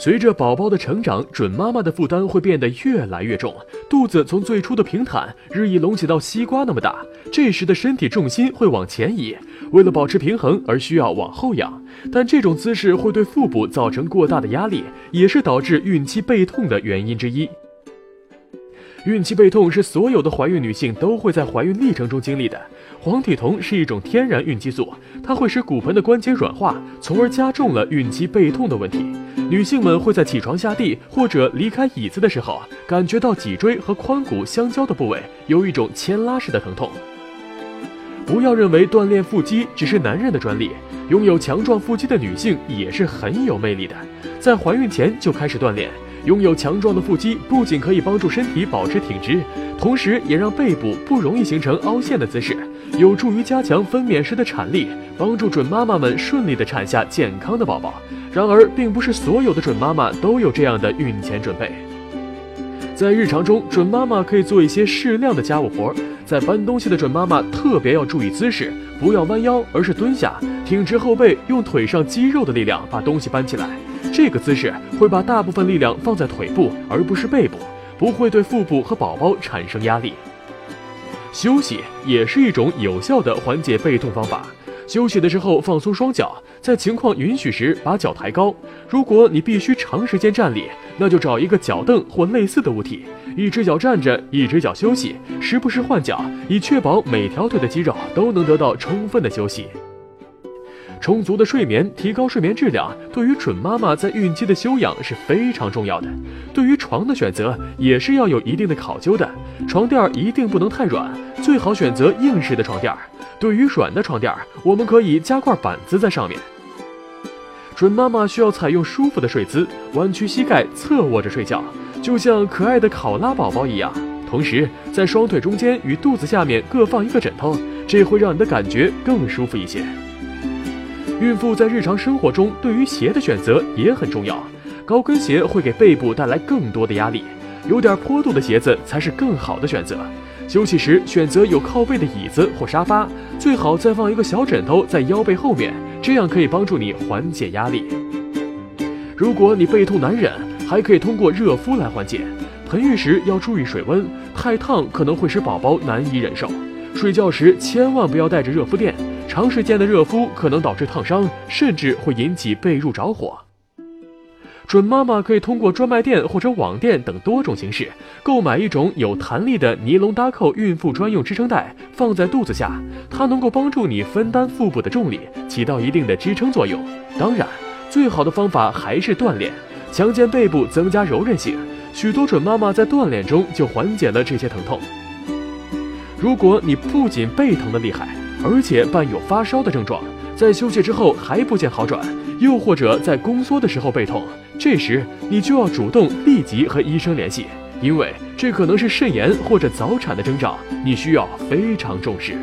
随着宝宝的成长，准妈妈的负担会变得越来越重，肚子从最初的平坦日益隆起到西瓜那么大。这时的身体重心会往前移，为了保持平衡而需要往后仰。但这种姿势会对腹部造成过大的压力，也是导致孕期背痛的原因之一。孕期背痛是所有的怀孕女性都会在怀孕历程中经历的。黄体酮是一种天然孕激素，它会使骨盆的关节软化，从而加重了孕期背痛的问题。女性们会在起床下地或者离开椅子的时候，感觉到脊椎和髋骨相交的部位有一种牵拉式的疼痛。不要认为锻炼腹肌只是男人的专利，拥有强壮腹肌的女性也是很有魅力的。在怀孕前就开始锻炼。拥有强壮的腹肌，不仅可以帮助身体保持挺直，同时也让背部不容易形成凹陷的姿势，有助于加强分娩时的产力，帮助准妈妈们顺利的产下健康的宝宝。然而，并不是所有的准妈妈都有这样的孕前准备。在日常中，准妈妈可以做一些适量的家务活。在搬东西的准妈妈特别要注意姿势，不要弯腰，而是蹲下，挺直后背，用腿上肌肉的力量把东西搬起来。这个姿势会把大部分力量放在腿部，而不是背部，不会对腹部和宝宝产生压力。休息也是一种有效的缓解背痛方法。休息的时候放松双脚，在情况允许时把脚抬高。如果你必须长时间站立，那就找一个脚凳或类似的物体，一只脚站着，一只脚休息，时不时换脚，以确保每条腿的肌肉都能得到充分的休息。充足的睡眠，提高睡眠质量，对于准妈妈在孕期的休养是非常重要的。对于床的选择，也是要有一定的考究的。床垫一定不能太软，最好选择硬式的床垫。对于软的床垫，我们可以加块板子在上面。准妈妈需要采用舒服的睡姿，弯曲膝盖，侧卧着睡觉，就像可爱的考拉宝宝一样。同时，在双腿中间与肚子下面各放一个枕头，这会让你的感觉更舒服一些。孕妇在日常生活中对于鞋的选择也很重要，高跟鞋会给背部带来更多的压力，有点坡度的鞋子才是更好的选择。休息时选择有靠背的椅子或沙发，最好再放一个小枕头在腰背后面，这样可以帮助你缓解压力。如果你背痛难忍，还可以通过热敷来缓解。盆浴时要注意水温，太烫可能会使宝宝难以忍受。睡觉时千万不要带着热敷垫。长时间的热敷可能导致烫伤，甚至会引起被褥着火。准妈妈可以通过专卖店或者网店等多种形式购买一种有弹力的尼龙搭扣孕妇专用支撑带，放在肚子下，它能够帮助你分担腹部的重力，起到一定的支撑作用。当然，最好的方法还是锻炼，强健背部，增加柔韧性。许多准妈妈在锻炼中就缓解了这些疼痛。如果你不仅背疼的厉害，而且伴有发烧的症状，在休息之后还不见好转，又或者在宫缩的时候背痛，这时你就要主动立即和医生联系，因为这可能是肾炎或者早产的征兆，你需要非常重视。